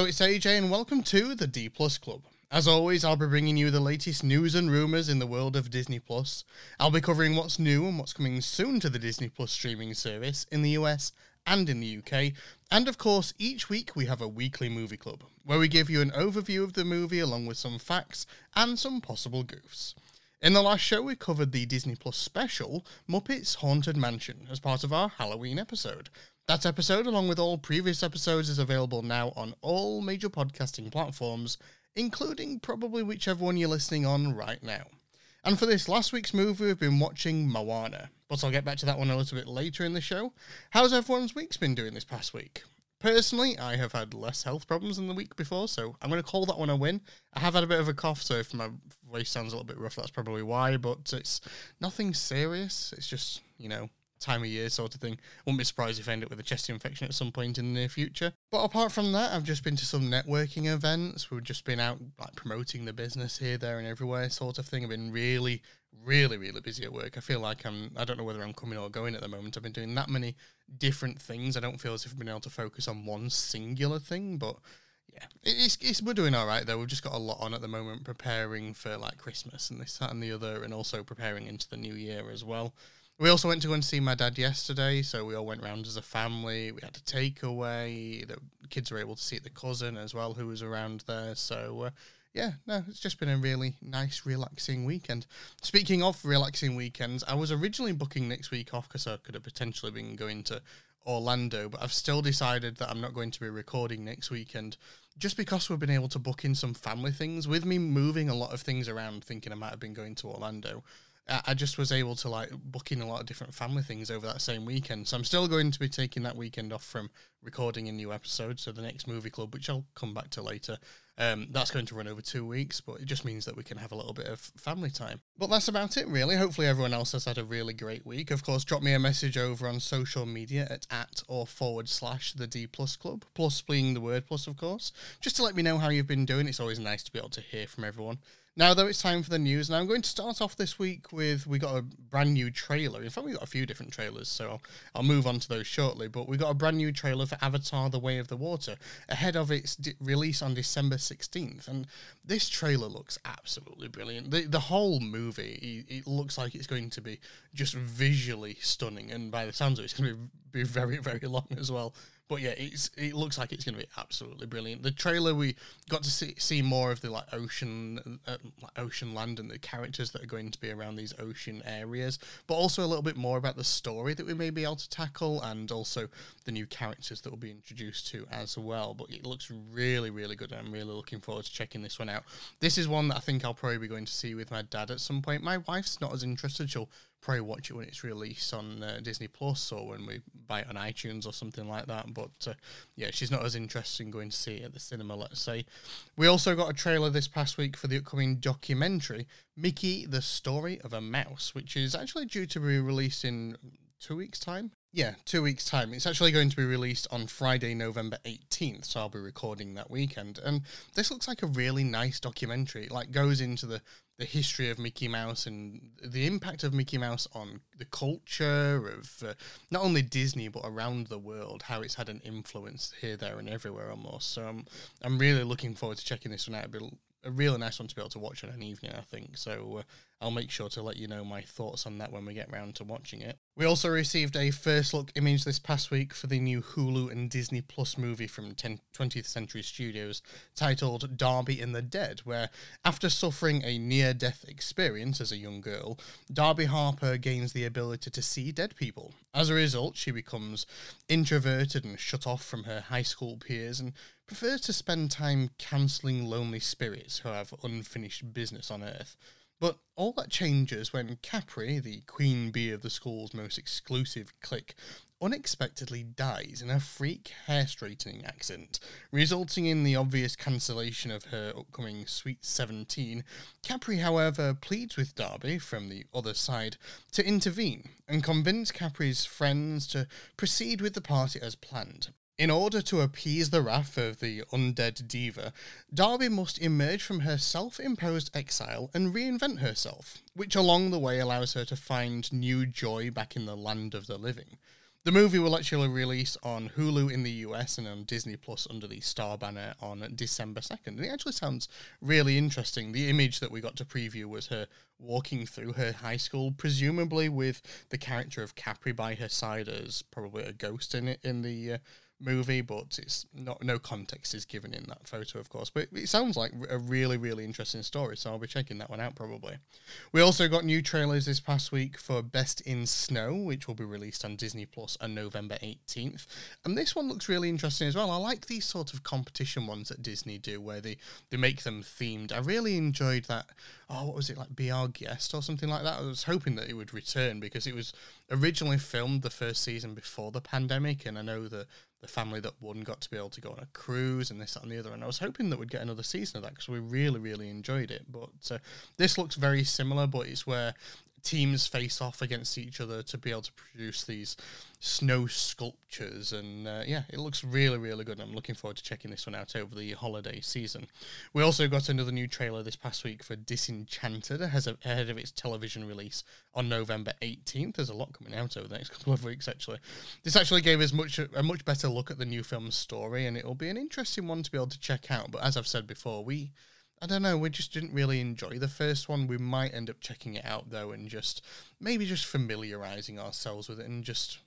Hello, it's AJ, and welcome to the D Plus Club. As always, I'll be bringing you the latest news and rumours in the world of Disney Plus. I'll be covering what's new and what's coming soon to the Disney Plus streaming service in the US and in the UK. And of course, each week we have a weekly movie club where we give you an overview of the movie along with some facts and some possible goofs. In the last show, we covered the Disney Plus special Muppets Haunted Mansion as part of our Halloween episode. That episode, along with all previous episodes, is available now on all major podcasting platforms, including probably whichever one you're listening on right now. And for this last week's movie, we've been watching Moana, but I'll get back to that one a little bit later in the show. How's everyone's week's been doing this past week? Personally, I have had less health problems than the week before, so I'm going to call that one a win. I have had a bit of a cough, so if my voice sounds a little bit rough, that's probably why, but it's nothing serious. It's just, you know, time of year sort of thing. Wouldn't be surprised if I end up with a chest infection at some point in the near future. But apart from that, I've just been to some networking events. We've just been out like promoting the business here, there, and everywhere, sort of thing. I've been really, really, really busy at work. I feel like I'm. I don't know whether I'm coming or going at the moment. I've been doing that many different things. I don't feel as if I've been able to focus on one singular thing, but. Yeah, it's, it's we're doing all right though. We've just got a lot on at the moment, preparing for like Christmas and this, that, and the other, and also preparing into the new year as well. We also went to go and see my dad yesterday, so we all went round as a family. We had a takeaway. The kids were able to see the cousin as well, who was around there. So, uh, yeah, no, it's just been a really nice, relaxing weekend. Speaking of relaxing weekends, I was originally booking next week off because I could have potentially been going to Orlando, but I've still decided that I'm not going to be recording next weekend just because we've been able to book in some family things. With me moving a lot of things around, thinking I might have been going to Orlando, I just was able to like book in a lot of different family things over that same weekend. So I'm still going to be taking that weekend off from recording a new episode. So the next movie club, which I'll come back to later, um, that's going to run over two weeks, but it just means that we can have a little bit of family time. But that's about it, really. Hopefully, everyone else has had a really great week. Of course, drop me a message over on social media at at or forward slash the D plus club, plus being the word plus, of course, just to let me know how you've been doing. It's always nice to be able to hear from everyone. Now, though, it's time for the news, and I'm going to start off this week with we got a brand new trailer. In fact, we got a few different trailers, so I'll, I'll move on to those shortly. But we got a brand new trailer for Avatar: The Way of the Water ahead of its di- release on December 16th, and this trailer looks absolutely brilliant. The the whole movie it, it looks like it's going to be just visually stunning, and by the sounds of it, it's going to be, be very very long as well. But yeah, it's it looks like it's going to be absolutely brilliant. The trailer we got to see, see more of the like ocean uh, like ocean land and the characters that are going to be around these ocean areas, but also a little bit more about the story that we may be able to tackle and also the new characters that will be introduced to as well. But it looks really really good. I'm really looking forward to checking this one out. This is one that I think I'll probably be going to see with my dad at some point. My wife's not as interested. She'll probably watch it when it's released on uh, Disney Plus or when we buy it on iTunes or something like that. But uh, yeah, she's not as interested in going to see it at the cinema, let's say. We also got a trailer this past week for the upcoming documentary, Mickey, the Story of a Mouse, which is actually due to be released in two weeks' time. Yeah, two weeks' time. It's actually going to be released on Friday, November 18th, so I'll be recording that weekend. And this looks like a really nice documentary. It like goes into the the history of Mickey Mouse and the impact of Mickey Mouse on the culture of uh, not only Disney but around the world, how it's had an influence here, there, and everywhere almost. So I'm I'm really looking forward to checking this one out. It'll be a really nice one to be able to watch on an evening, I think. So uh, I'll make sure to let you know my thoughts on that when we get round to watching it. We also received a first look image this past week for the new Hulu and Disney Plus movie from 10, 20th Century Studios titled Darby and the Dead, where after suffering a near death experience as a young girl, Darby Harper gains the ability to see dead people. As a result, she becomes introverted and shut off from her high school peers and prefers to spend time counseling lonely spirits who have unfinished business on Earth. But all that changes when Capri, the queen bee of the school's most exclusive clique, unexpectedly dies in a freak hair straightening accident, resulting in the obvious cancellation of her upcoming Sweet 17. Capri, however, pleads with Darby from the other side to intervene and convince Capri's friends to proceed with the party as planned. In order to appease the wrath of the undead diva, Darby must emerge from her self imposed exile and reinvent herself, which along the way allows her to find new joy back in the land of the living. The movie will actually release on Hulu in the US and on Disney Plus under the Star banner on December 2nd. And it actually sounds really interesting. The image that we got to preview was her walking through her high school, presumably with the character of Capri by her side as probably a ghost in it in the uh, movie, but it's not no context is given in that photo, of course. But it sounds like a really, really interesting story, so I'll be checking that one out probably. We also got new trailers this past week for Best in Snow, which will be released on Disney Plus on November 18th. And this one looks really interesting as well. I like these sort of competition ones that Disney do where they, they make them themed. I really enjoyed that. Oh, what was it like? Be Our Guest or something like that? I was hoping that it would return because it was originally filmed the first season before the pandemic, and I know that the family that won got to be able to go on a cruise and this that, and the other. And I was hoping that we'd get another season of that because we really really enjoyed it. But uh, this looks very similar, but it's where teams face off against each other to be able to produce these snow sculptures. And uh, yeah it looks really really good. I'm looking forward to checking this one out over the holiday season. We also got another new trailer this past week for disenchanted ahead of its television release on november 18th there's a lot coming out over the next couple of weeks actually. This actually gave us much a much better look at the new film's story and it'll be an interesting one to be able to check out. But as i've said before we I don't know. We just didn't really enjoy the first one. We might end up checking it out though, and just maybe just familiarizing ourselves with it, and just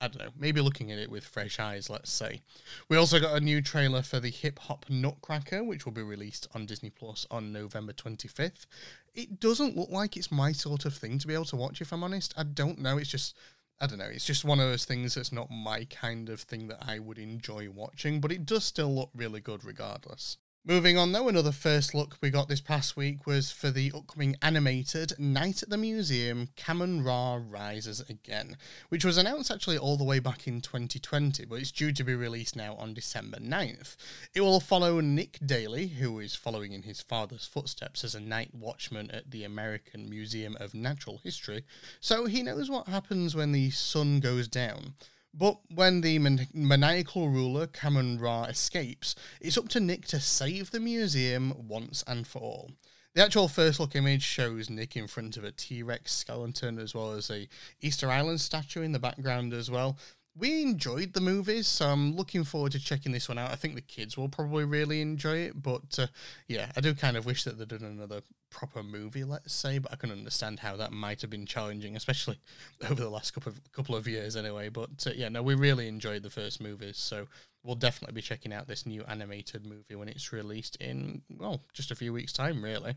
I don't know, maybe looking at it with fresh eyes. Let's say. We also got a new trailer for the Hip Hop Nutcracker, which will be released on Disney Plus on November twenty fifth. It doesn't look like it's my sort of thing to be able to watch. If I'm honest, I don't know. It's just. I don't know. It's just one of those things that's not my kind of thing that I would enjoy watching, but it does still look really good regardless. Moving on though, another first look we got this past week was for the upcoming animated Night at the Museum Kahmunrah Rises Again, which was announced actually all the way back in 2020, but it's due to be released now on December 9th. It will follow Nick Daley, who is following in his father's footsteps as a night watchman at the American Museum of Natural History, so he knows what happens when the sun goes down. But when the man- maniacal ruler Kahmunrah escapes, it's up to Nick to save the museum once and for all. The actual first look image shows Nick in front of a T Rex skeleton as well as a Easter Island statue in the background as well we enjoyed the movies, so I'm looking forward to checking this one out. I think the kids will probably really enjoy it, but uh, yeah, I do kind of wish that they'd done another proper movie, let's say. But I can understand how that might have been challenging, especially over the last couple of couple of years, anyway. But uh, yeah, no, we really enjoyed the first movies, so we'll definitely be checking out this new animated movie when it's released in, well, just a few weeks' time, really.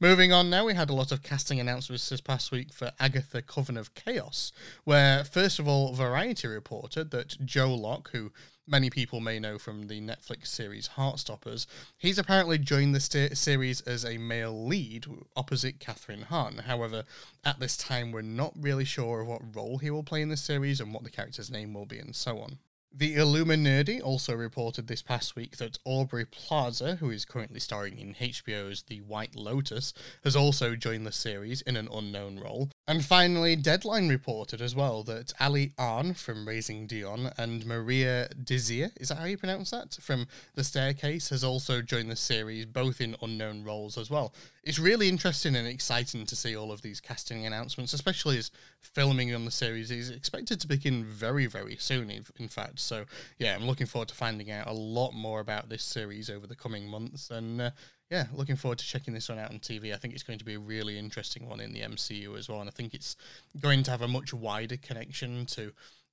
Moving on now, we had a lot of casting announcements this past week for Agatha Coven of Chaos, where, first of all, Variety reported that Joe Locke, who many people may know from the Netflix series Heartstoppers, he's apparently joined the st- series as a male lead opposite Kathryn Hahn. However, at this time, we're not really sure of what role he will play in the series and what the character's name will be, and so on. The Illuminerdi also reported this past week that Aubrey Plaza, who is currently starring in HBO's The White Lotus, has also joined the series in an unknown role. And finally, Deadline reported as well that Ali Ahn from Raising Dion and Maria Dizzia, is that how you pronounce that? From The Staircase, has also joined the series, both in unknown roles as well it's really interesting and exciting to see all of these casting announcements, especially as filming on the series is expected to begin very, very soon, in fact. So, yeah, I'm looking forward to finding out a lot more about this series over the coming months. And, uh, yeah, looking forward to checking this one out on TV. I think it's going to be a really interesting one in the MCU as well. And I think it's going to have a much wider connection to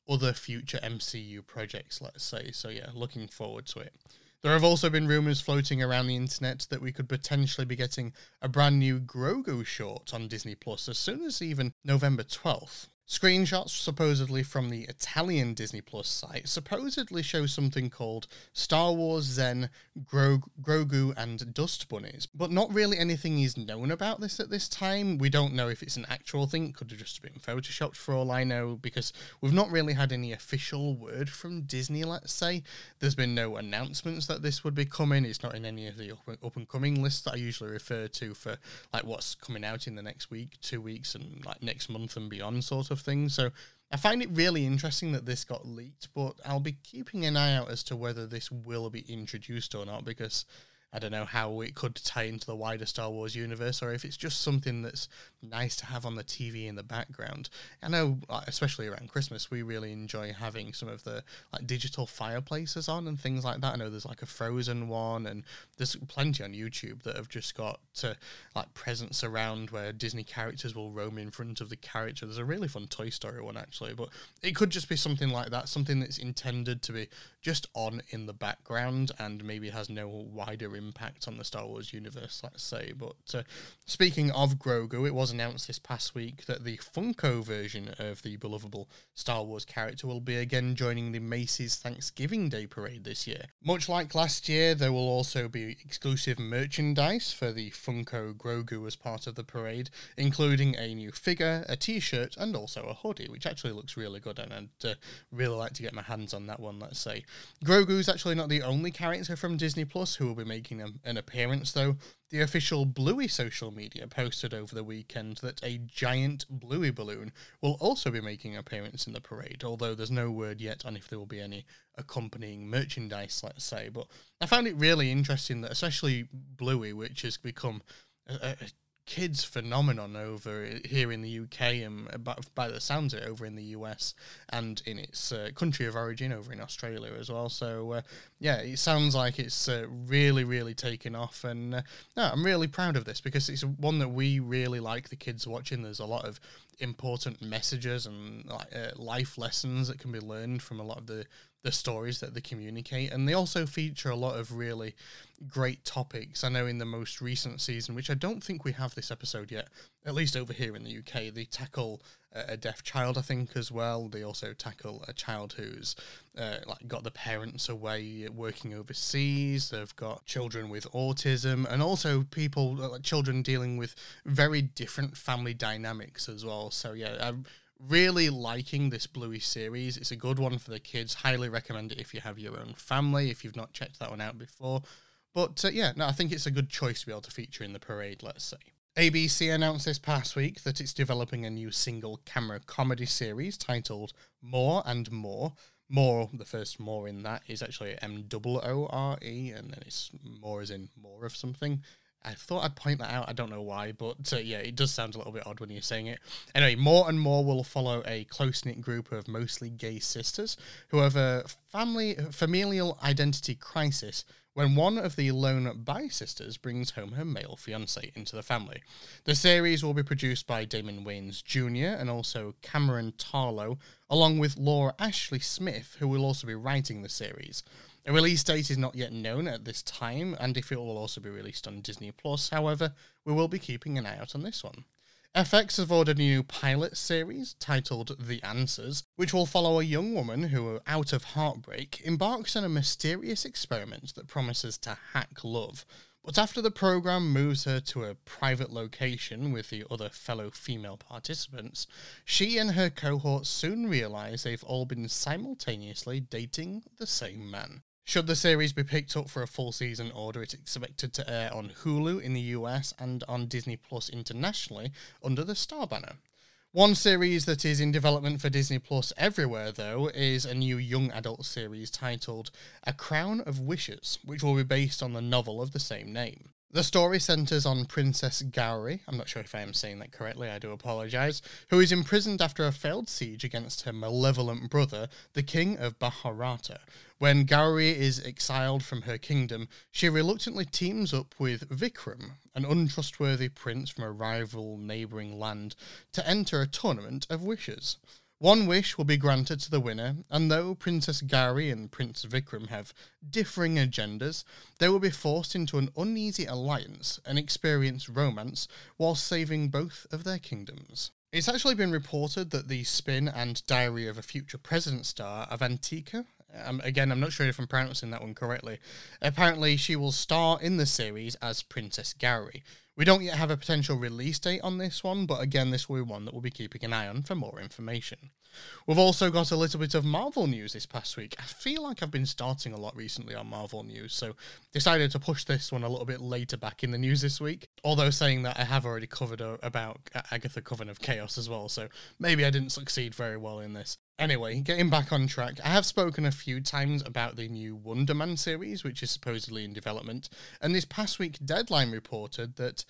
other future MCU projects, let's say. So, yeah, looking forward to it. There have also been rumours floating around the internet that we could potentially be getting a brand new Grogu short on Disney Plus as soon as even November 12th. Screenshots supposedly from the Italian Disney Plus site supposedly show something called Star Wars Zen Gro- Grogu and Dust Bunnies, but not really anything is known about this at this time. We don't know if it's an actual thing, it could have just been photoshopped for all I know, because we've not really had any official word from Disney, let's say. There's been no announcements that this would be coming, it's not in any of the up and coming lists that I usually refer to for like what's coming out in the next week, two weeks, and like next month and beyond, sort of of thing. So I find it really interesting that this got leaked, but I'll be keeping an eye out as to whether this will be introduced or not because I don't know how it could tie into the wider Star Wars universe, or if it's just something that's nice to have on the TV in the background. I know, especially around Christmas, we really enjoy having some of the like digital fireplaces on and things like that. I know there's like a Frozen one, and there's plenty on YouTube that have just got like presents around where Disney characters will roam in front of the character. There's a really fun Toy Story one actually, but it could just be something like that, something that's intended to be just on in the background and maybe has no wider impact on the Star Wars universe, let's say. But uh, speaking of Grogu, it was announced this past week that the Funko version of the belovable Star Wars character will be again joining the Macy's Thanksgiving Day parade this year. Much like last year, there will also be exclusive merchandise for the Funko Grogu as part of the parade, including a new figure, a t shirt, and also a hoodie, which actually looks really good, and I'd uh, really like to get my hands on that one, let's say. Grogu's actually not the only character from Disney Plus who will be making an appearance, though. The official Bluey social media posted over the weekend that a giant Bluey balloon will also be making an appearance in the parade, although there's no word yet on if there will be any accompanying merchandise, let's say. But I found it really interesting that, especially Bluey, which has become a, a kids phenomenon over here in the UK and by, the sounds of it over in the US and in its uh, country of origin over in Australia as well. So uh, yeah, it sounds like it's uh, really really taken off, and uh, no, I'm really proud of this because it's one that we really like the kids watching. There's a lot of important messages and uh, life lessons that can be learned from a lot of the the stories that they communicate and they also feature a lot of really great topics. I know in the most recent season which i don't think we have this episode yet at least over here in the uk they tackle a deaf child i think as well. They also tackle a child who's uh, like got the parents away working overseas. They've got children with autism and also people like children dealing with very different family dynamics as well. So yeah i'm really liking this Bluey series. It's a good one for the kids. Highly recommend it if you have your own family, if you've not checked that one out before. But uh, yeah, no, I think it's a good choice to be able to feature in the parade, let's say. ABC announced this past week that it's developing a new single camera comedy series titled More and More. More, the first more in that is actually M O O R E, and then it's more as in more of something. I thought I'd point that out. I don't know why, but uh, yeah, it does sound a little bit odd when you're saying it. Anyway, more and more will follow a close knit group of mostly gay sisters who have a family familial identity crisis when one of the lone bi sisters brings home her male fiance into the family. The series will be produced by Damon Wayans Jr. and also Cameron Tarlow, along with Laura Ashley Smith, who will also be writing the series. A release date is not yet known at this time, and if it will also be released on Disney Plus, however, we will be keeping an eye out on this one. FX have ordered a new pilot series titled The Answers, which will follow a young woman who, out of heartbreak, embarks on a mysterious experiment that promises to hack love. But after the program moves her to a private location with the other fellow female participants, she and her cohort soon realize they've all been simultaneously dating the same man. Should the series be picked up for a full season order, it's expected to air on Hulu in the US and on Disney Plus internationally under the Star banner. One series that is in development for Disney Plus everywhere, though, is a new young adult series titled A Crown of Wishes, which will be based on the novel of the same name. The story centers on Princess Gauri, I'm not sure if I am saying that correctly, I do apologize, who is imprisoned after a failed siege against her malevolent brother, the King of Baharata. When Gauri is exiled from her kingdom, she reluctantly teams up with Vikram, an untrustworthy prince from a rival neighboring land, to enter a tournament of wishes. One wish will be granted to the winner, and though Princess Gauri and Prince Vikram have differing agendas, they will be forced into an uneasy alliance and experience romance while saving both of their kingdoms. It's actually been reported that the spin and Diary of a Future President star Avantika um, again, I'm not sure if I'm pronouncing that one correctly. Apparently, she will star in the series as Princess Gauri, We don't yet have a potential release date on this one, but again, this will be one that we'll be keeping an eye on for more information. We've also got a little bit of Marvel news this past week. I feel like I've been starting a lot recently on Marvel news, so decided to push this one a little bit later back in the news this week. Although saying that I have already covered about Agatha Coven of Chaos as well, so maybe I didn't succeed very well in this. Anyway, getting back on track, I have spoken a few times about the new Wonder Man series, which is supposedly in development, and this past week, Deadline reported that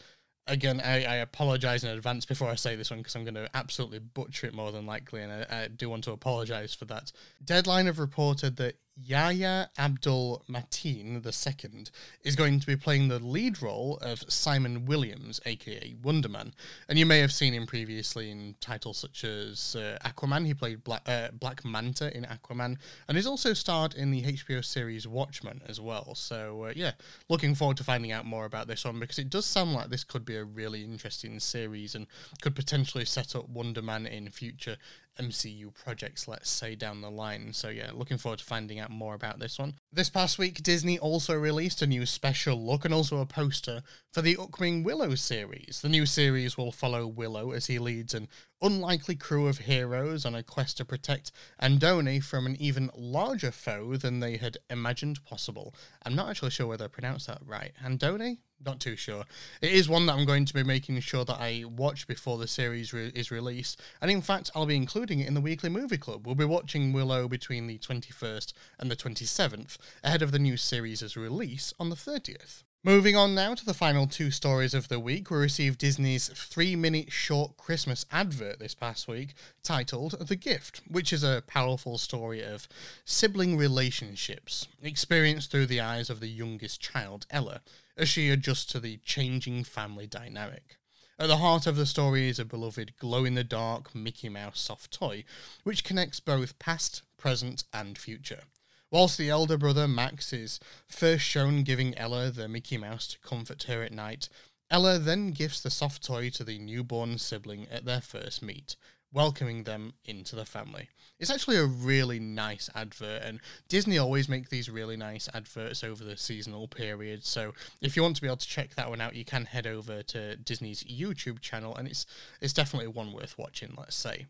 again, I, I apologize in advance before I say this one because I'm going to absolutely butcher it more than likely, and I, I do want to apologize for that. Deadline have reported that Yahya Abdul Mateen II is going to be playing the lead role of Simon Williams, aka Wonderman. And you may have seen him previously in titles such as uh, Aquaman. He played Black, uh, Black Manta in Aquaman, and he's also starred in the HBO series Watchmen as well. So, uh, yeah, looking forward to finding out more about this one because it does sound like this could be a really interesting series and could potentially set up Wonderman in future MCU projects, let's say, down the line. So, yeah, looking forward to finding out more about this one. This past week, Disney also released a new special look and also a poster for the upcoming Willow series. The new series will follow Willow as he leads an unlikely crew of heroes on a quest to protect Andone from an even larger foe than they had imagined possible. I'm not actually sure whether I pronounced that right. Andone? Not too sure. It is one that I'm going to be making sure that I watch before the series re- is released, and in fact, I'll be including it in the weekly movie club. We'll be watching Willow between the 21st and the 27th, ahead of the new series' release on the 30th. Moving on now to the final two stories of the week, we received Disney's three minute short Christmas advert this past week titled The Gift, which is a powerful story of sibling relationships experienced through the eyes of the youngest child, Ella, as she adjusts to the changing family dynamic. At the heart of the story is a beloved glow in the dark Mickey Mouse soft toy, which connects both past, present, and future. Whilst the elder brother Max is first shown giving Ella the Mickey Mouse to comfort her at night, Ella then gives the soft toy to the newborn sibling at their first meet, welcoming them into the family. It's actually a really nice advert, and Disney always make these really nice adverts over the seasonal period. So if you want to be able to check that one out, you can head over to Disney's YouTube channel, and it's it's definitely one worth watching. Let's say.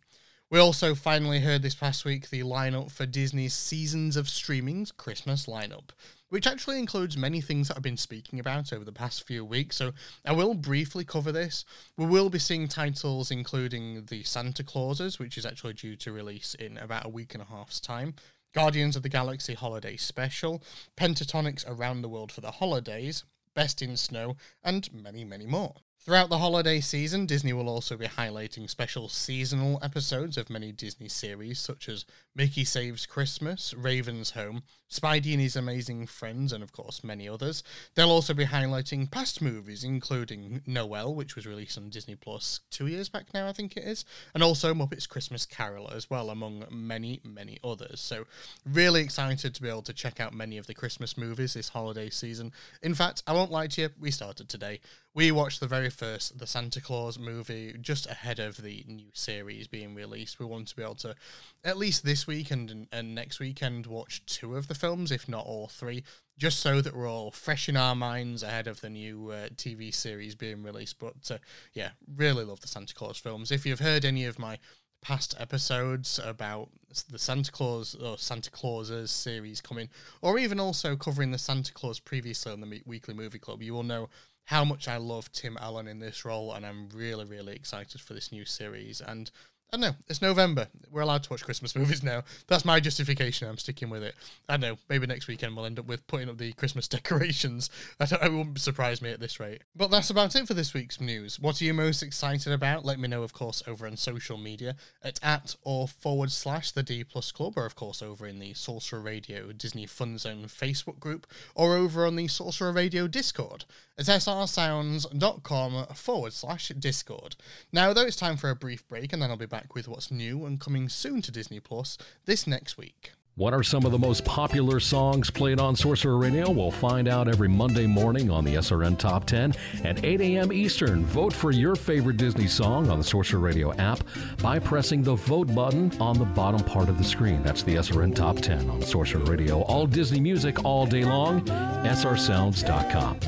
We also finally heard this past week the lineup for Disney's Seasons of Streaming's Christmas lineup, which actually includes many things that I've been speaking about over the past few weeks. So I will briefly cover this. We will be seeing titles including the Santa Clauses, which is actually due to release in about a week and a half's time. Guardians of the Galaxy Holiday Special, Pentatonix Around the World for the Holidays, Best in Snow, and many, many more. Throughout the holiday season, Disney will also be highlighting special seasonal episodes of many Disney series, such as Mickey Saves Christmas, Raven's Home, Spidey and His Amazing Friends, and of course many others. They'll also be highlighting past movies, including Noel, which was released on Disney Plus two years back now, I think it is, and also Muppets Christmas Carol as well, among many, many others. So, really excited to be able to check out many of the Christmas movies this holiday season. In fact, I won't lie to you, we started today. We watched the very first the Santa Claus movie just ahead of the new series being released. We want to be able to, at least this weekend and, and next weekend, watch two of the films, if not all three, just so that we're all fresh in our minds ahead of the new uh, TV series being released. But uh, yeah, really love the Santa Claus films. If you've heard any of my past episodes about the Santa Claus or Santa Clauses series coming, or even also covering the Santa Claus previously on the Weekly Movie Club, you will know how much I love Tim Allen in this role, and I'm really, really excited for this new series. And I know. It's November. We're allowed to watch Christmas movies now. That's my justification. I'm sticking with it. I know. Maybe next weekend we'll end up with putting up the Christmas decorations. I don't, it wouldn't surprise me at this rate. But that's about it for this week's news. What are you most excited about? Let me know, of course, over on social media at at or forward slash the D Plus Club, or of course over in the Sorcerer Radio Disney Fun Zone Facebook group, or over on the Sorcerer Radio Discord at srsounds.com forward slash Discord. Now, though, it's time for a brief break, and then I'll be back back with what's new and coming soon to Disney Plus this next week. What are some of the most popular songs played on Sorcerer Radio? We'll find out every Monday morning on the SRN Top 10 at 8 a.m. Eastern. Vote for your favorite Disney song on the Sorcerer Radio app by pressing the vote button on the bottom part of the screen. That's the SRN Top 10 on Sorcerer Radio. All Disney music all day long. srsounds.com.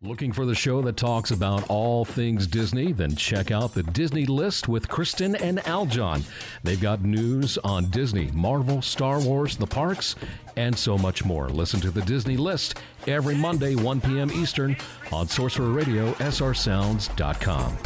Looking for the show that talks about all things Disney? Then check out the Disney List with Kristen and Aljon. They've got news on Disney, Marvel, Star Wars, the parks, and so much more. Listen to the Disney List every Monday, 1 p.m. Eastern on Sorcerer Radio, srsounds.com.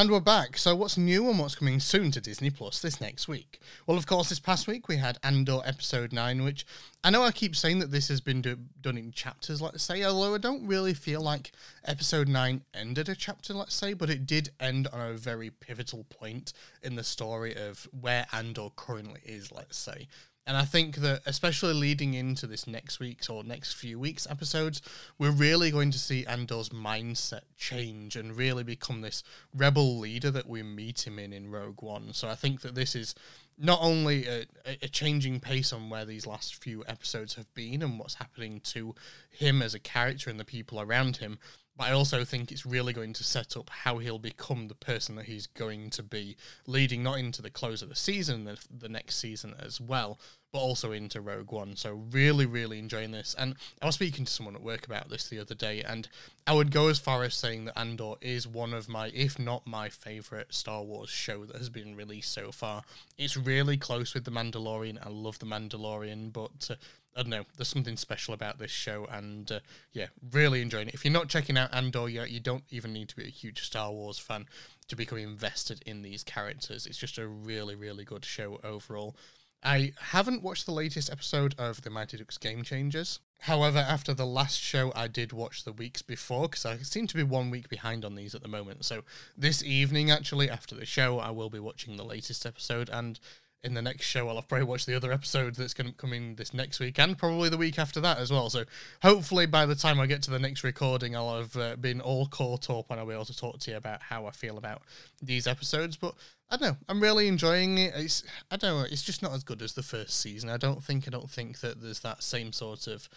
And we're back. So, what's new and what's coming soon to Disney Plus this next week? Well, of course, this past week we had Andor episode 9, which I know I keep saying that this has been do- done in chapters, let's say, although I don't really feel like episode 9 ended a chapter, let's say, but it did end on a very pivotal point in the story of where Andor currently is, let's say. And I think that, especially leading into this next week's or next few weeks' episodes, we're really going to see Andor's mindset change and really become this rebel leader that we meet him in in Rogue One. So I think that this is not only a, a changing pace on where these last few episodes have been and what's happening to him as a character and the people around him, but I also think it's really going to set up how he'll become the person that he's going to be, leading not into the close of the season, the, the next season as well, but also into Rogue One. So really, really enjoying this. And I was speaking to someone at work about this the other day, and I would go as far as saying that Andor is one of my, if not my favorite Star Wars show that has been released so far. It's really close with The Mandalorian. I love The Mandalorian, but uh, I don't know. There's something special about this show, and uh, yeah, really enjoying it. If you're not checking out Andor yet, you don't even need to be a huge Star Wars fan to become invested in these characters. It's just a really, really good show overall. I haven't watched the latest episode of The Mighty Ducks Game Changers. However, after the last show, I did watch the weeks before because I seem to be one week behind on these at the moment. So this evening, actually, after the show, I will be watching the latest episode and in the next show, I'll have probably watched the other episode that's going to come in this next week and probably the week after that as well. So hopefully, by the time I get to the next recording, I'll have uh, been all caught up and I'll be able to talk to you about how I feel about these episodes. But I don't know, I'm really enjoying it. It's I don't know, it's just not as good as the first season. I don't think I don't think that there's that same sort of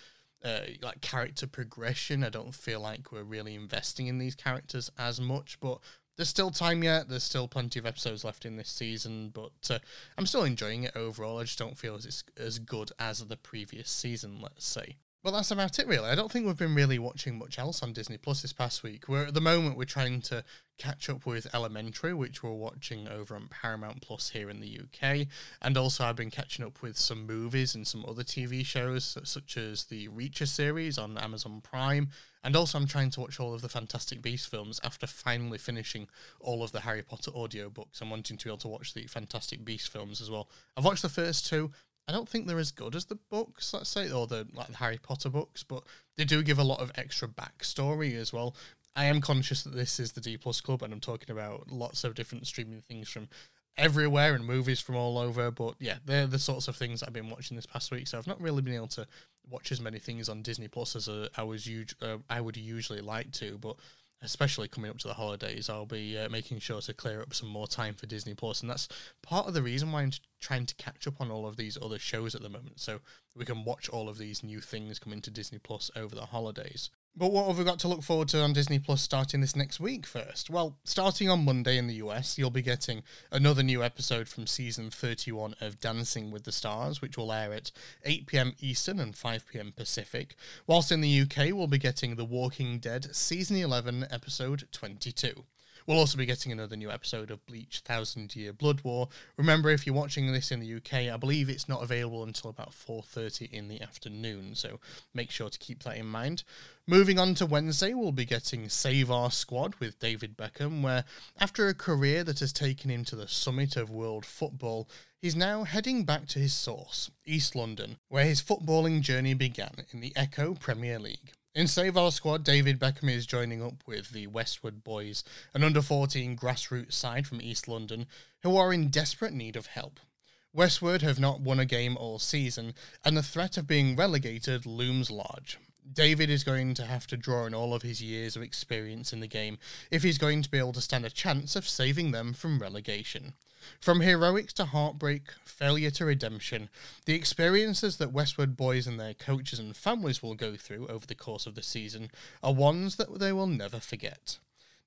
uh, like character progression. I don't feel like we're really investing in these characters as much, but there's still time yet. There's still plenty of episodes left in this season, but uh, I'm still enjoying it overall. I just don't feel as as good as the previous season, let's say. Well, that's about it, really. I don't think we've been really watching much else on Disney Plus this past week. We're at the moment we're trying to catch up with Elementary, which we're watching over on Paramount Plus here in the UK, and also I've been catching up with some movies and some other TV shows, such as the Reacher series on Amazon Prime, and also I'm trying to watch all of the Fantastic Beasts films after finally finishing all of the Harry Potter audiobooks. I'm wanting to be able to watch the Fantastic Beasts films as well. I've watched the first two. I don't think they're as good as the books, let's say, or the like the Harry Potter books, but they do give a lot of extra backstory as well. I am conscious that this is the D Plus Club, and I'm talking about lots of different streaming things from everywhere and movies from all over. But yeah, they're the sorts of things I've been watching this past week. So I've not really been able to watch as many things on Disney Plus as uh, I was us- uh, I would usually like to, but especially coming up to the holidays, I'll be uh, making sure to clear up some more time for Disney Plus, and that's part of the reason why I'm trying to catch up on all of these other shows at the moment, so we can watch all of these new things coming to Disney Plus over the holidays. But what have we got to look forward to on Disney Plus starting this next week first? Well, starting on Monday in the US, you'll be getting another new episode from season 31 of Dancing with the Stars, which will air at 8 pm Eastern and 5 pm Pacific. Whilst in the UK, we'll be getting The Walking Dead season 11, episode 22. We'll also be getting another new episode of Bleach Thousand Year Blood War. Remember, if you're watching this in the UK, I believe it's not available until about 4.30 in the afternoon, so make sure to keep that in mind. Moving on to Wednesday, we'll be getting Save Our Squad with David Beckham, where after a career that has taken him to the summit of world football, he's now heading back to his source, East London, where his footballing journey began in the Echo Premier League. In Save Our Squad, David Beckham is joining up with the Westwood Boys, an under 14 grassroots side from East London, who are in desperate need of help. Westwood have not won a game all season, and the threat of being relegated looms large. David is going to have to draw on all of his years of experience in the game if he's going to be able to stand a chance of saving them from relegation. From heroics to heartbreak, failure to redemption, the experiences that Westwood boys and their coaches and families will go through over the course of the season are ones that they will never forget.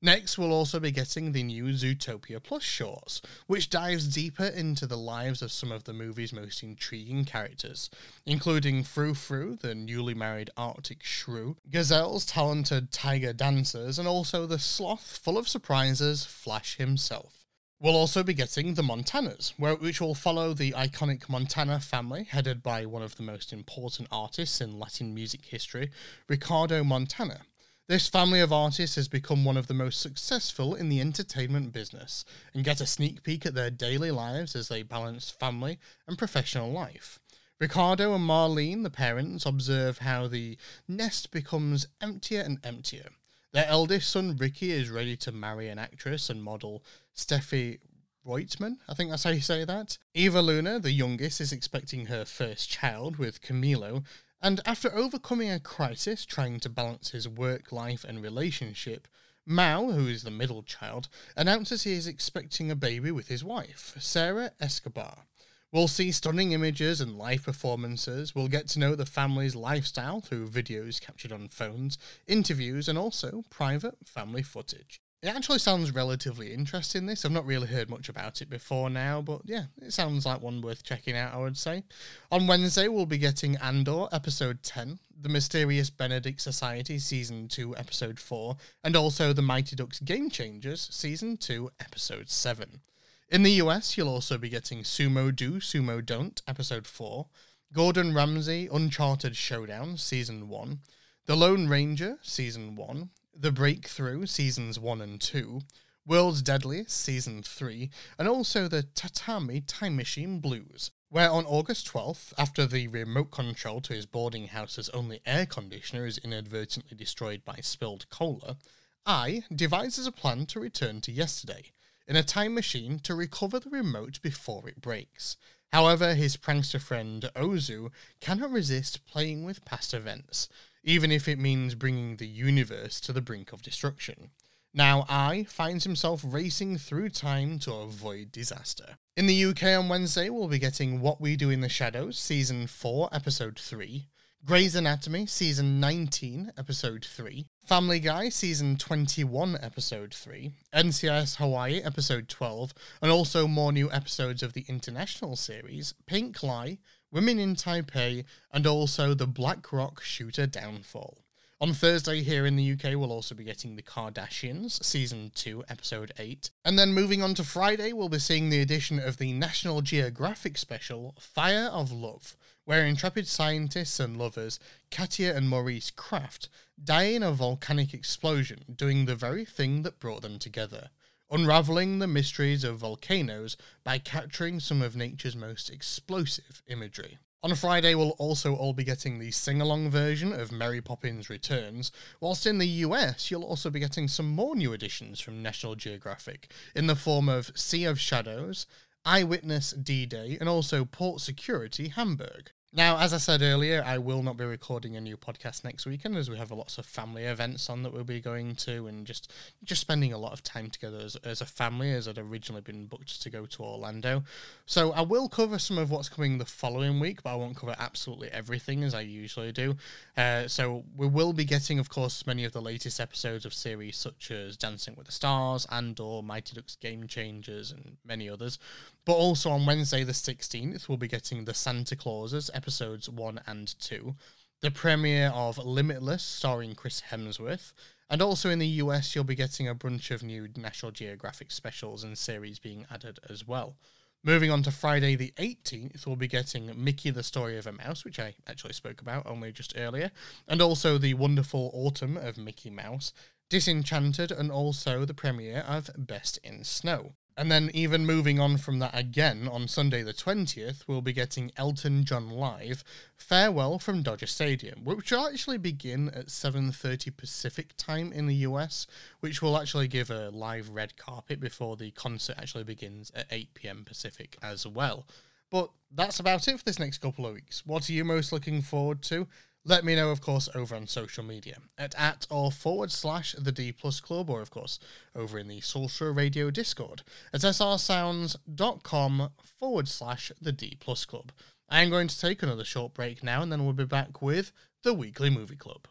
Next, we'll also be getting the new Zootopia Plus shorts, which dives deeper into the lives of some of the movie's most intriguing characters, including Fru Fru, the newly married Arctic shrew, Gazelle's talented tiger dancers, and also the sloth full of surprises, Flash himself. We'll also be getting the Montaners, which will follow the iconic Montaner family, headed by one of the most important artists in Latin music history, Ricardo Montaner. This family of artists has become one of the most successful in the entertainment business, and get a sneak peek at their daily lives as they balance family and professional life. Ricardo and Marlene, the parents, observe how the nest becomes emptier and emptier. Their eldest son, Ricky, is ready to marry an actress and model, Stefi Roitman. I think that's how you say that. Eva Luna, the youngest, is expecting her first child with Camilo, and after overcoming a crisis trying to balance his work life and relationship, Mau, who is the middle child, announces he is expecting a baby with his wife, Sarah Escobar. We'll see stunning images and live performances. We'll get to know the family's lifestyle through videos captured on phones, interviews, and also private family footage. It actually sounds relatively interesting, this. I've not really heard much about it before now, but yeah, it sounds like one worth checking out, I would say. On Wednesday, we'll be getting Andor, Episode 10, The Mysterious Benedict Society, Season 2, Episode 4, and also The Mighty Ducks Game Changers, Season 2, Episode 7. In the US, you'll also be getting Sumo Do, Sumo Don't, Episode 4, Gordon Ramsay, Uncharted Showdown, Season 1, The Lone Ranger, Season 1, The Breakthrough, Seasons 1 and 2, World's Deadliest, Season 3, and also the Tatami Time Machine Blues, where on August 12th, after the remote control to his boarding house's only air conditioner is inadvertently destroyed by spilled cola, I devises a plan to return to yesterday in a time machine to recover the remote before it breaks. However, his prankster friend Ozu cannot resist playing with past events, even if it means bringing the universe to the brink of destruction. Now I finds himself racing through time to avoid disaster. In the UK on Wednesday, we'll be getting What We Do in the Shadows, Season 4, Episode 3, Grey's Anatomy, Season 19, Episode 3, Family Guy, Season 21, Episode 3, NCIS Hawaii, Episode 12, and also more new episodes of the international series, Pink Lie, Women in Taipei, and also the Black Rock Shooter Downfall. On Thursday here in the UK, we'll also be getting The Kardashians, Season 2, Episode 8. And then moving on to Friday, we'll be seeing the edition of the National Geographic special, Fire of Love, where intrepid scientists and lovers, Katia and Maurice Krafft, die in a volcanic explosion, doing the very thing that brought them together. Unraveling the mysteries of volcanoes by capturing some of nature's most explosive imagery. On Friday, we'll also all be getting the sing along version of Mary Poppins Returns, whilst in the US, you'll also be getting some more new additions from National Geographic in the form of Sea of Shadows, Eyewitness D Day, and also Port Security Hamburg. Now, as I said earlier, I will not be recording a new podcast next weekend as we have lots of family events on that we'll be going to and just just spending a lot of time together as, as a family as I'd originally been booked to go to Orlando. So I will cover some of what's coming the following week, but I won't cover absolutely everything as I usually do. Uh, so we will be getting, of course, many of the latest episodes of series such as Dancing with the Stars, Andor, Mighty Ducks Game Changers, and many others. But also on Wednesday the 16th, we'll be getting the Santa Clauses episodes 1 and 2, the premiere of Limitless starring Chris Hemsworth, and also in the US, you'll be getting a bunch of new National Geographic specials and series being added as well. Moving on to Friday the 18th, we'll be getting Mickey the Story of a Mouse, which I actually spoke about only just earlier, and also the wonderful Autumn of Mickey Mouse, Disenchanted, and also the premiere of Best in Snow. And then even moving on from that again on Sunday the 20th, we'll be getting Elton John live Farewell from Dodger Stadium, which will actually begin at 7:30 Pacific time in the US, which will actually give a live red carpet before the concert actually begins at 8 p.m. Pacific as well. But that's about it for this next couple of weeks. What are you most looking forward to? Let me know, of course, over on social media at at or forward slash the D Plus Club, or of course over in the Sorcerer Radio Discord at srsounds.com forward slash the D Plus Club. I am going to take another short break now, and then we'll be back with the Weekly Movie Club.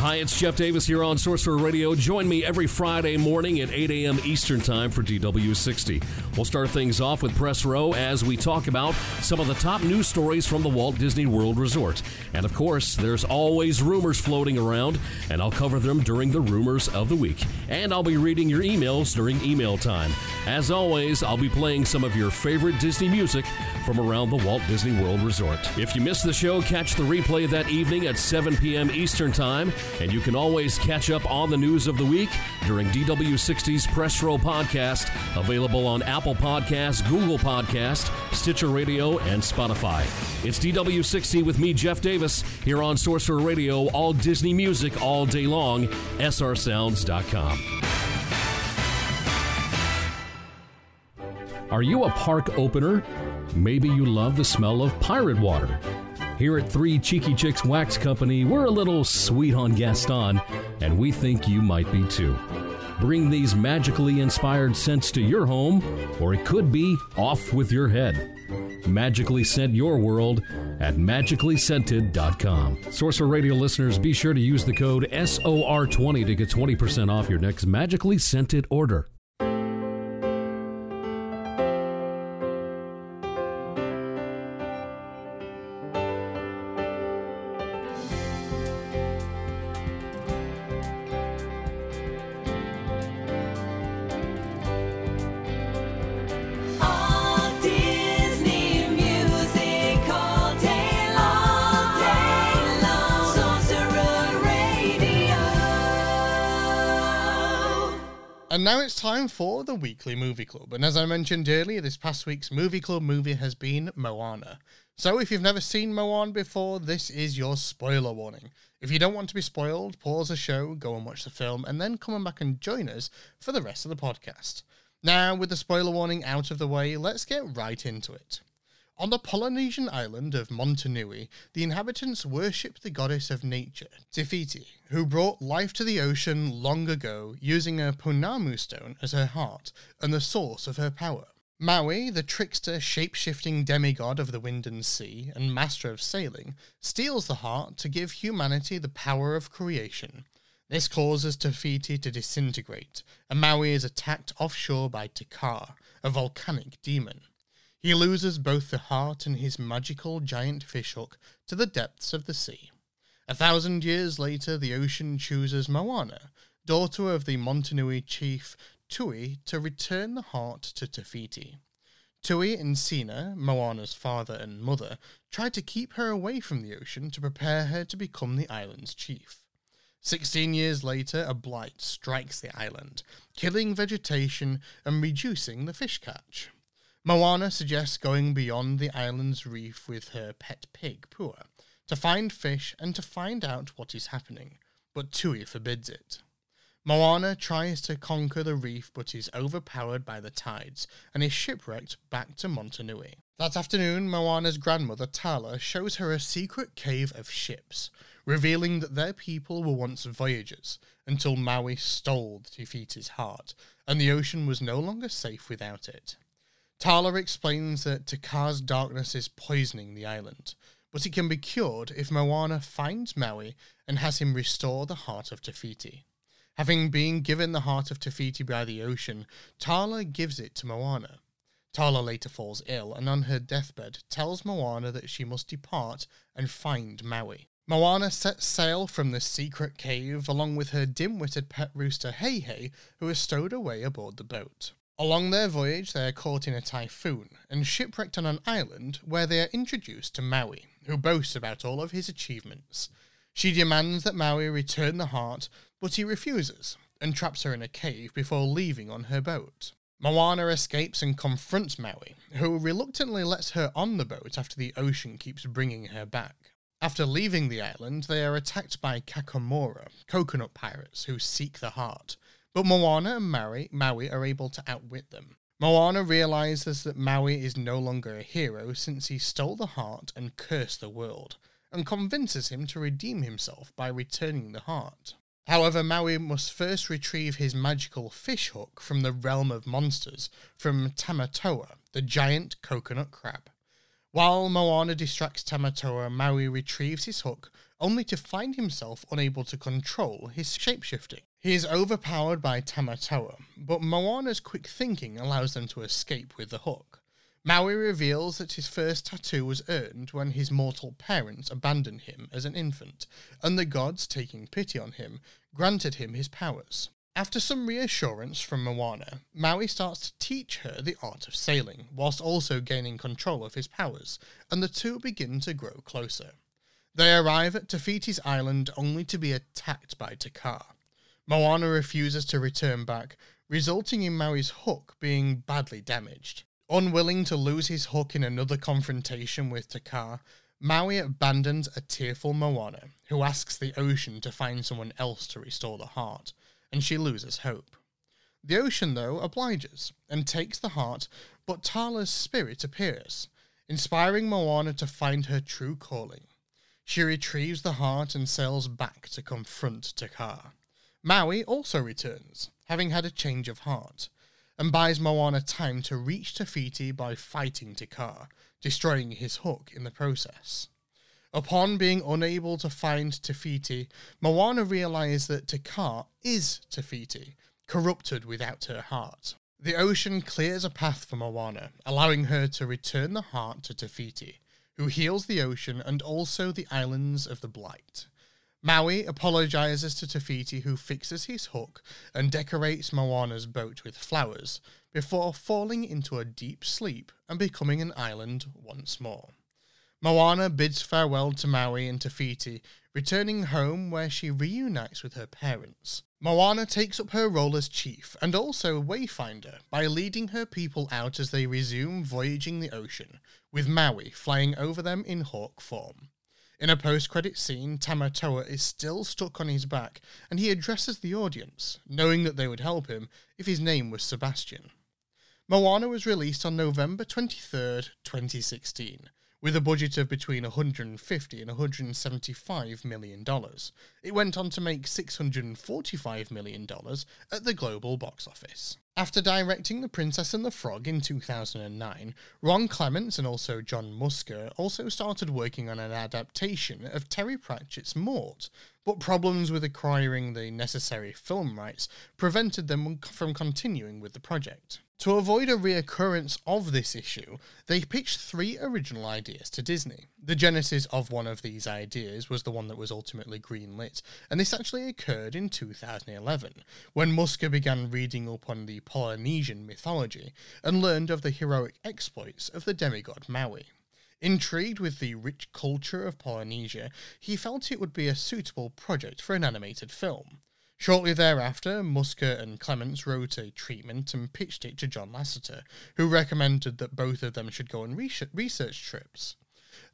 Hi, it's Jeff Davis here on Sorcerer Radio. Join me every Friday morning at 8 a.m. Eastern Time for DW60. We'll start things off with Press Row as we talk about some of the top news stories from the Walt Disney World Resort. And of course, there's always rumors floating around, and I'll cover them during the Rumors of the Week. And I'll be reading your emails during email time. As always, I'll be playing some of your favorite Disney music from around the Walt Disney World Resort. If you missed the show, catch the replay that evening at 7 p.m. Eastern Time. And you can always catch up on the news of the week during DW60's Press Row podcast, available on Apple Podcasts, Google Podcast, Stitcher Radio, and Spotify. It's DW60 with me, Jeff Davis, here on Sorcerer Radio, all Disney music all day long, srsounds.com. Are you a park opener? Maybe you love the smell of pirate water. Here at Three Cheeky Chicks Wax Company, we're a little sweet on Gaston, and we think you might be too. Bring these magically inspired scents to your home, or it could be off with your head. Magically scent your world at magicallyscented.com. Sorcerer Radio listeners, be sure to use the code SOR20 to get 20% off your next magically scented order. For the weekly movie club. And as I mentioned earlier, this past week's movie club movie has been Moana. So if you've never seen Moana before, this is your spoiler warning. If you don't want to be spoiled, pause the show, go and watch the film, and then come on back and join us for the rest of the podcast. Now, with the spoiler warning out of the way, let's get right into it. On the Polynesian island of Motunui, the inhabitants worship the goddess of nature, Te Fiti, who brought life to the ocean long ago using a Pounamu stone as her heart and the source of her power. Maui, the trickster, shape shifting demigod of the wind and sea and master of sailing, steals the heart to give humanity the power of creation. This causes Te Fiti to disintegrate, and Maui is attacked offshore by Te Kā, a volcanic demon. He loses both the heart and his magical giant fishhook to the depths of the sea. A thousand years later, the ocean chooses Moana, daughter of the Motunui chief Tui, to return the heart to Te Fiti. Tui and Sina, Moana's father and mother, try to keep her away from the ocean to prepare her to become the island's chief. Sixteen years later, a blight strikes the island, killing vegetation and reducing the fish catch. Moana suggests going beyond the island's reef with her pet pig, Pua, to find fish and to find out what is happening, but Tui forbids it. Moana tries to conquer the reef but is overpowered by the tides and is shipwrecked back to Motunui. That afternoon, Moana's grandmother Tala shows her a secret cave of ships, revealing that their people were once voyagers until Maui stole Te Fiti's heart and the ocean was no longer safe without it. Tala explains that Te Kā's darkness is poisoning the island, but it can be cured if Moana finds Maui and has him restore the heart of Te Fiti. Having been given the heart of Te Fiti by the ocean, Tala gives it to Moana. Tala later falls ill and on her deathbed tells Moana that she must depart and find Maui. Moana sets sail from the secret cave along with her dim-witted pet rooster Heihei, who is stowed away aboard the boat. Along their voyage, they are caught in a typhoon and shipwrecked on an island where they are introduced to Maui, who boasts about all of his achievements. She demands that Maui return the heart, but he refuses and traps her in a cave before leaving on her boat. Moana escapes and confronts Maui, who reluctantly lets her on the boat after the ocean keeps bringing her back. After leaving the island, they are attacked by Kakamora, coconut pirates who seek the heart, but Moana and Maui, Maui are able to outwit them. Moana realizes that Maui is no longer a hero since he stole the heart and cursed the world, and convinces him to redeem himself by returning the heart. However, Maui must first retrieve his magical fish hook from the realm of monsters from Tamatoa, the giant coconut crab. While Moana distracts Tamatoa, Maui retrieves his hook only to find himself unable to control his shapeshifting. He is overpowered by Tamatoa, but Moana's quick thinking allows them to escape with the hook. Maui reveals that his first tattoo was earned when his mortal parents abandoned him as an infant, and the gods, taking pity on him, granted him his powers. After some reassurance from Moana, Maui starts to teach her the art of sailing, whilst also gaining control of his powers, and the two begin to grow closer. They arrive at Te Fiti's island only to be attacked by Te Kā. Moana refuses to return back, resulting in Maui's hook being badly damaged. Unwilling to lose his hook in another confrontation with Te Kā, Maui abandons a tearful Moana, who asks the ocean to find someone else to restore the heart, and she loses hope. The ocean, though, obliges and takes the heart, but Tala's spirit appears, inspiring Moana to find her true calling. She retrieves the heart and sails back to confront Te Kā. Maui also returns, having had a change of heart, and buys Moana time to reach Te Fiti by fighting Te Kā, destroying his hook in the process. Upon being unable to find Te Fiti, Moana realizes that Te Kā is Te Fiti, corrupted without her heart. The ocean clears a path for Moana, allowing her to return the heart to Te Fiti, who heals the ocean and also the islands of the Blight. Maui apologizes to Te Fiti, who fixes his hook and decorates Moana's boat with flowers before falling into a deep sleep and becoming an island once more. Moana bids farewell to Maui and Te Fiti, returning home where she reunites with her parents. Moana takes up her role as chief and also wayfinder by leading her people out as they resume voyaging the ocean, with Maui flying over them in hawk form. In a post credit scene, Tamatoa is still stuck on his back and he addresses the audience, knowing that they would help him if his name was Sebastian. Moana was released on November 23rd, 2016, with a budget of between 150 and 175 million dollars. It went on to make 645 million dollars at the global box office. After directing The Princess and the Frog in 2009, Ron Clements and also John Musker also started working on an adaptation of Terry Pratchett's Mort, but problems with acquiring the necessary film rights prevented them from continuing with the project. To avoid a reoccurrence of this issue, they pitched three original ideas to Disney. The genesis of one of these ideas was the one that was ultimately greenlit, and this actually occurred in 2011, when Musker began reading up on the Polynesian mythology and learned of the heroic exploits of the demigod Maui. Intrigued with the rich culture of Polynesia, he felt it would be a suitable project for an animated film. Shortly thereafter, Musker and Clements wrote a treatment and pitched it to John Lasseter, who recommended that both of them should go on research research trips.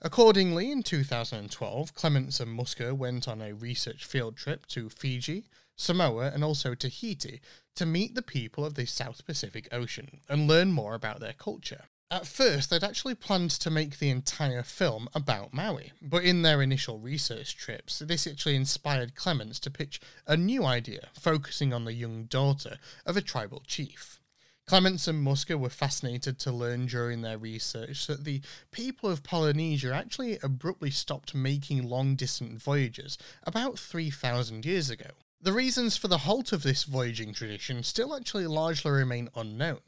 Accordingly, in 2012, Clements and Musker went on a research field trip to Fiji, Samoa, and also Tahiti to meet the people of the South Pacific Ocean and learn more about their culture. At first, they'd actually planned to make the entire film about Maui, but in their initial research trips, this actually inspired Clements to pitch a new idea focusing on the young daughter of a tribal chief. Clements and Musker were fascinated to learn during their research that the people of Polynesia actually abruptly stopped making long distance voyages about 3,000 years ago. The reasons for the halt of this voyaging tradition still actually largely remain unknown,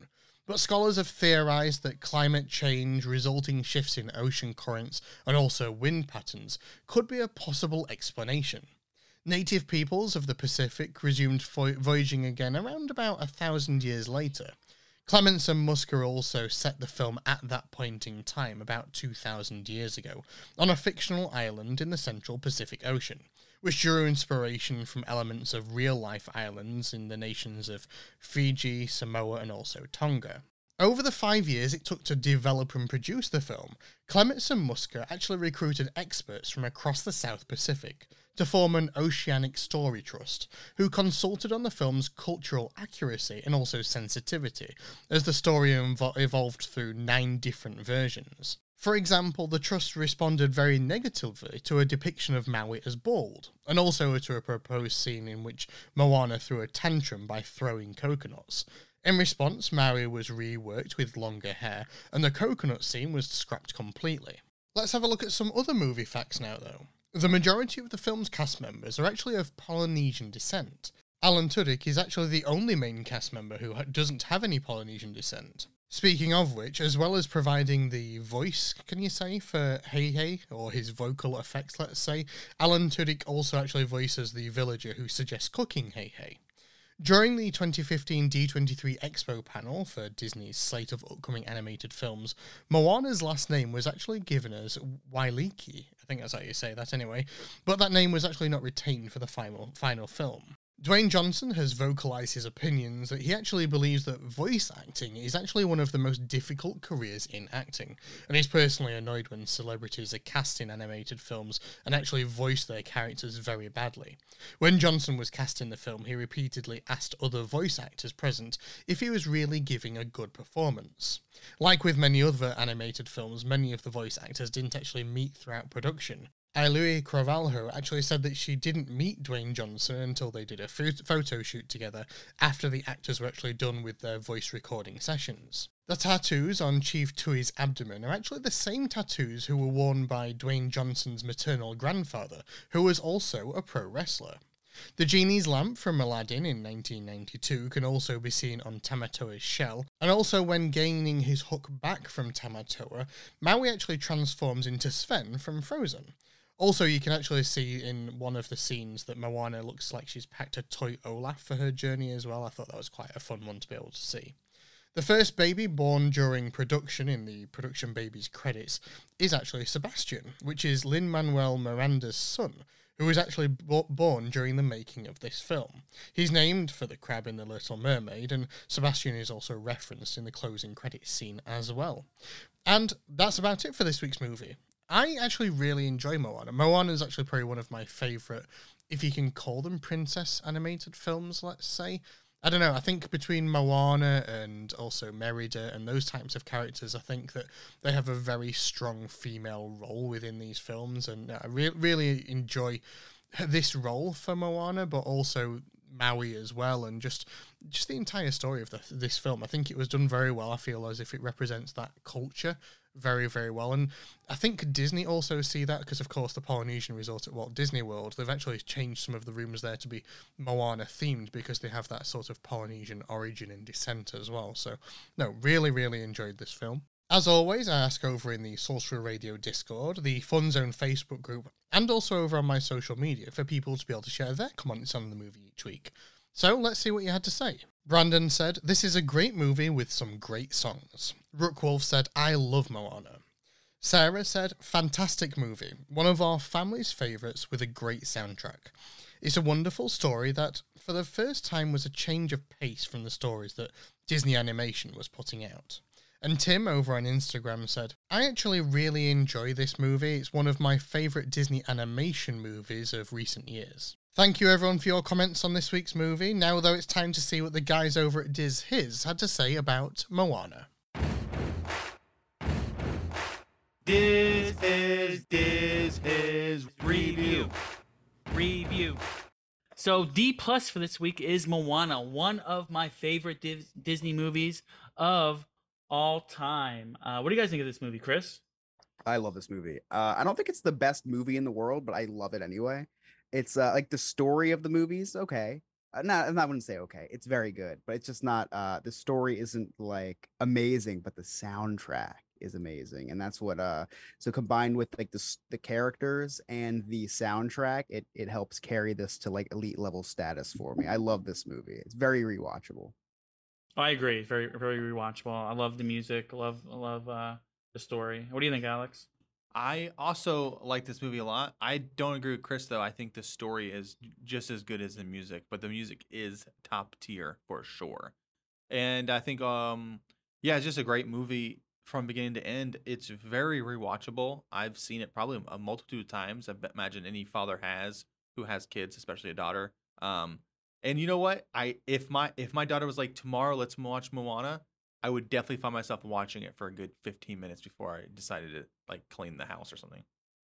but scholars have theorized that climate change, resulting shifts in ocean currents, and also wind patterns could be a possible explanation. Native peoples of the Pacific resumed vo- voyaging again around about a thousand years later. Clements and Musker also set the film at that point in time, about 2,000 years ago, on a fictional island in the central Pacific Ocean, which drew inspiration from elements of real life islands in the nations of Fiji, Samoa, and also Tonga. Over the five years it took to develop and produce the film, Clements and Musker actually recruited experts from across the South Pacific to form an oceanic story trust, who consulted on the film's cultural accuracy and also sensitivity, as the story invo- evolved through nine different versions. For example, the trust responded very negatively to a depiction of Maui as bald, and also to a proposed scene in which Moana threw a tantrum by throwing coconuts. In response, Maui was reworked with longer hair, and the coconut scene was scrapped completely. Let's have a look at some other movie facts now, though. The majority of the film's cast members are actually of Polynesian descent. Alan Tudyk is actually the only main cast member who doesn't have any Polynesian descent. Speaking of which, as well as providing the voice, can you say, for Heihei, or his vocal effects, let's say, Alan Tudyk also actually voices the villager who suggests cooking Heihei. During the 2015 D23 Expo panel for Disney's slate of upcoming animated films, Moana's last name was actually given as Wailiki. I think that's how you say that anyway, but that name was actually not retained for the final final film. Dwayne Johnson has vocalized his opinions that he actually believes that voice acting is actually one of the most difficult careers in acting, and he's personally annoyed when celebrities are cast in animated films and actually voice their characters very badly. When Johnson was cast in the film, he repeatedly asked other voice actors present if he was really giving a good performance. Like with many other animated films, many of the voice actors didn't actually meet throughout production. Auli'i Cravalho actually said that she didn't meet Dwayne Johnson until they did a photo shoot together after the actors were actually done with their voice recording sessions. The tattoos on Chief Tui's abdomen are actually the same tattoos who were worn by Dwayne Johnson's maternal grandfather, who was also a pro wrestler. The genie's lamp from Aladdin in 1992 can also be seen on Tamatoa's shell, and also when gaining his hook back from Tamatoa, Maui actually transforms into Sven from Frozen. Also, you can actually see in one of the scenes that Moana looks like she's packed a toy Olaf for her journey as well. I thought that was quite a fun one to be able to see. The first baby born during production in the production babies credits is actually Sebastian, which is Lin Manuel Miranda's son, who was actually bo- born during the making of this film. He's named for the crab in The Little Mermaid, and Sebastian is also referenced in the closing credits scene as well. And that's about it for this week's movie. I actually really enjoy Moana. Moana is actually probably one of my favourite, if you can call them princess animated films, let's say. I don't know. I think between Moana and also Merida and those types of characters, I think that they have a very strong female role within these films, and I re- really enjoy this role for Moana, but also Maui as well, and just just the entire story of the, this film. I think it was done very well. I feel as if it represents that culture very very well, and I think Disney also see that because of course the Polynesian resort at Walt Disney World, they've actually changed some of the rooms there to be Moana themed because they have that sort of Polynesian origin and descent as well. So no, really really enjoyed this film. As always, I ask over in the Sorcerer Radio Discord, the Fun Zone Facebook group, and also over on my social media for people to be able to share their comments on the movie each week. So let's see what you had to say. Brandon said, This is a great movie with some great songs. Rookwolf said, I love Moana. Sarah said, Fantastic movie. One of our family's favourites with a great soundtrack. It's a wonderful story that, for the first time, was a change of pace from the stories that Disney Animation was putting out. And Tim over on Instagram said, I actually really enjoy this movie. It's one of my favourite Disney animation movies of recent years. Thank you everyone for your comments on this week's movie. Now, though, it's time to see what the guys over at Diz His had to say about Moana. This is this his review. review. So D plus for this week is Moana, one of my favorite Dis- Disney movies of all time. Uh, what do you guys think of this movie, Chris? I love this movie. Uh, I don't think it's the best movie in the world, but I love it anyway. It's uh, like the story of the movies. Okay, uh, not, I wouldn't say okay. It's very good, but it's just not. Uh, the story isn't like amazing, but the soundtrack is amazing, and that's what. Uh, so combined with like the the characters and the soundtrack, it it helps carry this to like elite level status for me. I love this movie. It's very rewatchable. I agree. Very, very rewatchable. I love the music. Love, love uh, the story. What do you think, Alex? I also like this movie a lot. I don't agree with Chris though. I think the story is just as good as the music, but the music is top tier for sure. And I think um Yeah, it's just a great movie from beginning to end. It's very rewatchable. I've seen it probably a multitude of times. I imagine any father has who has kids, especially a daughter. Um, and you know what? I if my if my daughter was like tomorrow, let's watch Moana, I would definitely find myself watching it for a good fifteen minutes before I decided to like clean the house or something.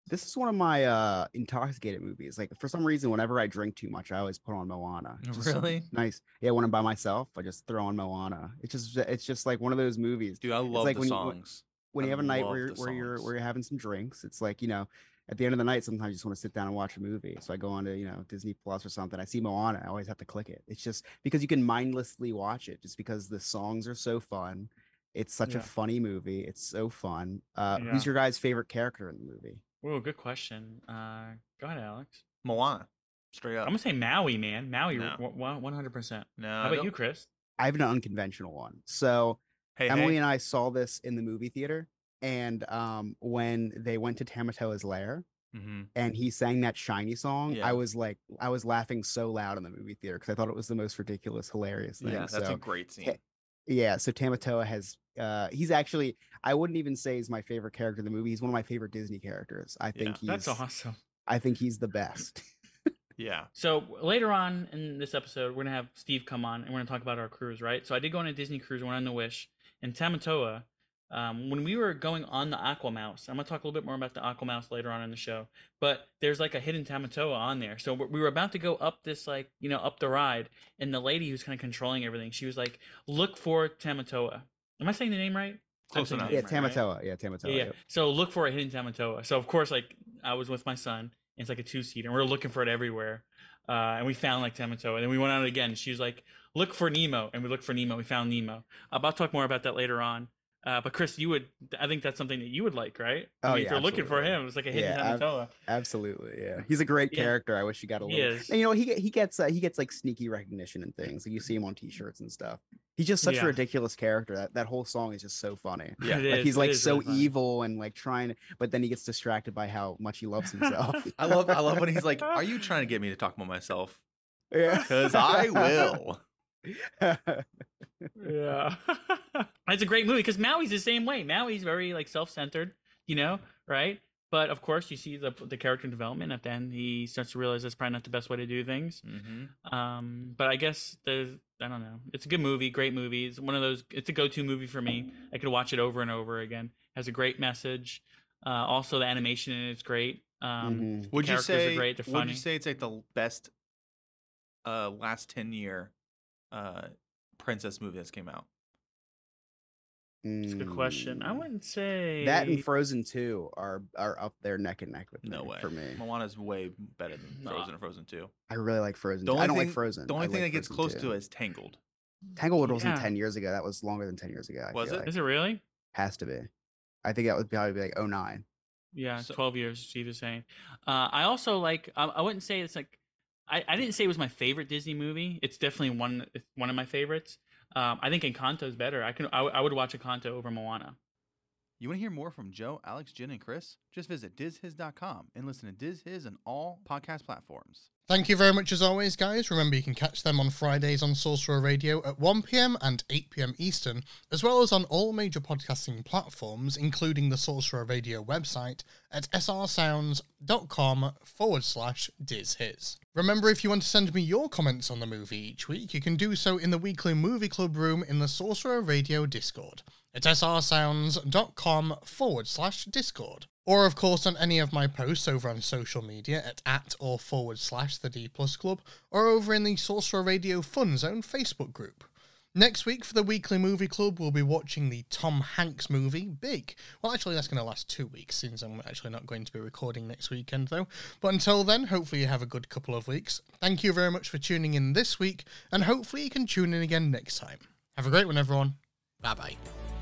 This is one of my uh intoxicated movies. Like for some reason, whenever I drink too much, I always put on Moana. It's just Really? nice. Yeah, when I'm by myself, I just throw on Moana. It's just it's just like one of those movies. Dude, I love like the when you- when- songs. when you have a night where you're, where you're where you're having some drinks, it's like you know, at the end of the night, sometimes you just want to sit down and watch a movie. So I go on to you know Disney Plus or something. I see Moana, I always have to click it. It's just because you can mindlessly watch it, just because the songs are so fun. It's such Yeah. a funny movie. It's so fun. Uh, Yeah. Who's your guys' favorite character in the movie? Oh, good question. Uh, go ahead, Alex. Moana, straight up. I'm gonna say Maui, man. Maui, No. one hundred percent. no, How about don't- you, Chris? I have an unconventional one. So Hey, Emily hey. and I saw this in the movie theater, and um, when they went to Tamatoa's lair, Mhm. and he sang that shiny song, Yeah. I was like, I was laughing so loud in the movie theater because I thought it was the most ridiculous, hilarious thing. Yeah, that's so, a great scene. Ta- yeah, so Tamatoa has, uh, he's actually, I wouldn't even say he's my favorite character in the movie. He's one of my favorite Disney characters. I think he's, That's awesome. I think he's the best. Yeah. So later on in this episode, we're gonna have Steve come on and we're gonna talk about our cruise, right? So I did go on a Disney cruise, went on the Wish, and Tamatoa. Um, when we were going on the Aquamouse, I'm gonna talk a little bit more about the Aquamouse later on in the show. But there's like a hidden Tamatoa on there. So we we were about to go up this like you know up the ride, and the lady who's kind of controlling everything, she was like, "Look for Tamatoa." Am I saying the name right? I'm Close enough. yeah, name right, right? Tamatoa. Yeah, Tamatoa. Yeah, yeah. yep. So look for a hidden Tamatoa. So of course, like I was with my son. and It's like a two seater, and we are looking for it everywhere. Uh, and we found like Tamatoa. And then we went out again. She was like, "Look for Nemo," and we looked for Nemo. We found Nemo. I'll talk more about that later on. Uh, but Chris, you would, I think that's something that you would like, right? I Oh, mean, yeah, if you're looking for absolutely. him, it's like a hidden Yeah, I've- Absolutely, yeah. He's a great Yeah. character. I wish he got a He little. is. And you know, he he gets uh, he gets like sneaky recognition and things. Like you see him on T-shirts and stuff. He's just such Yeah. a ridiculous character. That that whole song is just so funny. Yeah. Like is- he's like so really funny. evil and like trying, but then he gets distracted by how much he loves himself. I love I love when he's like, "Are you trying to get me to talk about myself?" yeah, Because I will. Yeah. it's a great movie because Maui's the same way. Maui's very like self-centered, you know, right? But of course, you see the the character development. At the end, he starts to realize that's probably not the best way to do things. hmm Um, but I guess there's I don't know. It's a good movie, great movie. It's one of those. It's a go-to movie for me. I could watch it over and over again. Has a great message. Uh, also, the animation in it's great. Um, Mhm. Would you characters are say? great, they're Would you say it's like the best uh last ten year uh princess movie that's came out? It's a good question. I Mm. wouldn't say That and Frozen Two are are up there neck and neck with No me, way. for me. Moana's way better than Nah. Frozen and Frozen Two. I really like Frozen. The 2. only I don't thing, like Frozen. The only I thing like that gets Frozen close 2. to it is Tangled. Tangled wasn't Yeah. ten years ago. That was longer than ten years ago. I Was feel it? Like. Is it really? Has to be. I think that would probably be like 09. Yeah, So- 12 years, Steve is saying. Uh, I also like, I, I wouldn't say it's like, I, I didn't say it was my favorite Disney movie. It's definitely one one of my favorites. Um, I think Encanto is better. I can I, w- I would watch Encanto over Moana. You want to hear more from Joe, Alex, Jen, and Chris? Just visit dizhiz.com and listen to Diz His on all podcast platforms. Thank you very much as always, guys. Remember, you can catch them on Fridays on Sorcerer Radio at 1pm and 8pm Eastern, as well as on all major podcasting platforms, including the Sorcerer Radio website at srsounds.com forward slash dizhis. Remember, if you want to send me your comments on the movie each week, you can do so in the weekly movie club room in the Sorcerer Radio Discord at srsounds.com forward slash discord. Or, of course, on any of my posts over on social media at at or forward slash the D Plus Club, or over in the Sorcerer Radio Fun Zone Facebook group. Next week for the weekly movie club, we'll be watching the Tom Hanks movie, Big. Well, actually, that's going to last two weeks, since I'm actually not going to be recording next weekend, though. But until then, hopefully, you have a good couple of weeks. Thank you very much for tuning in this week, and hopefully, you can tune in again next time. Have a great one, everyone. Bye bye.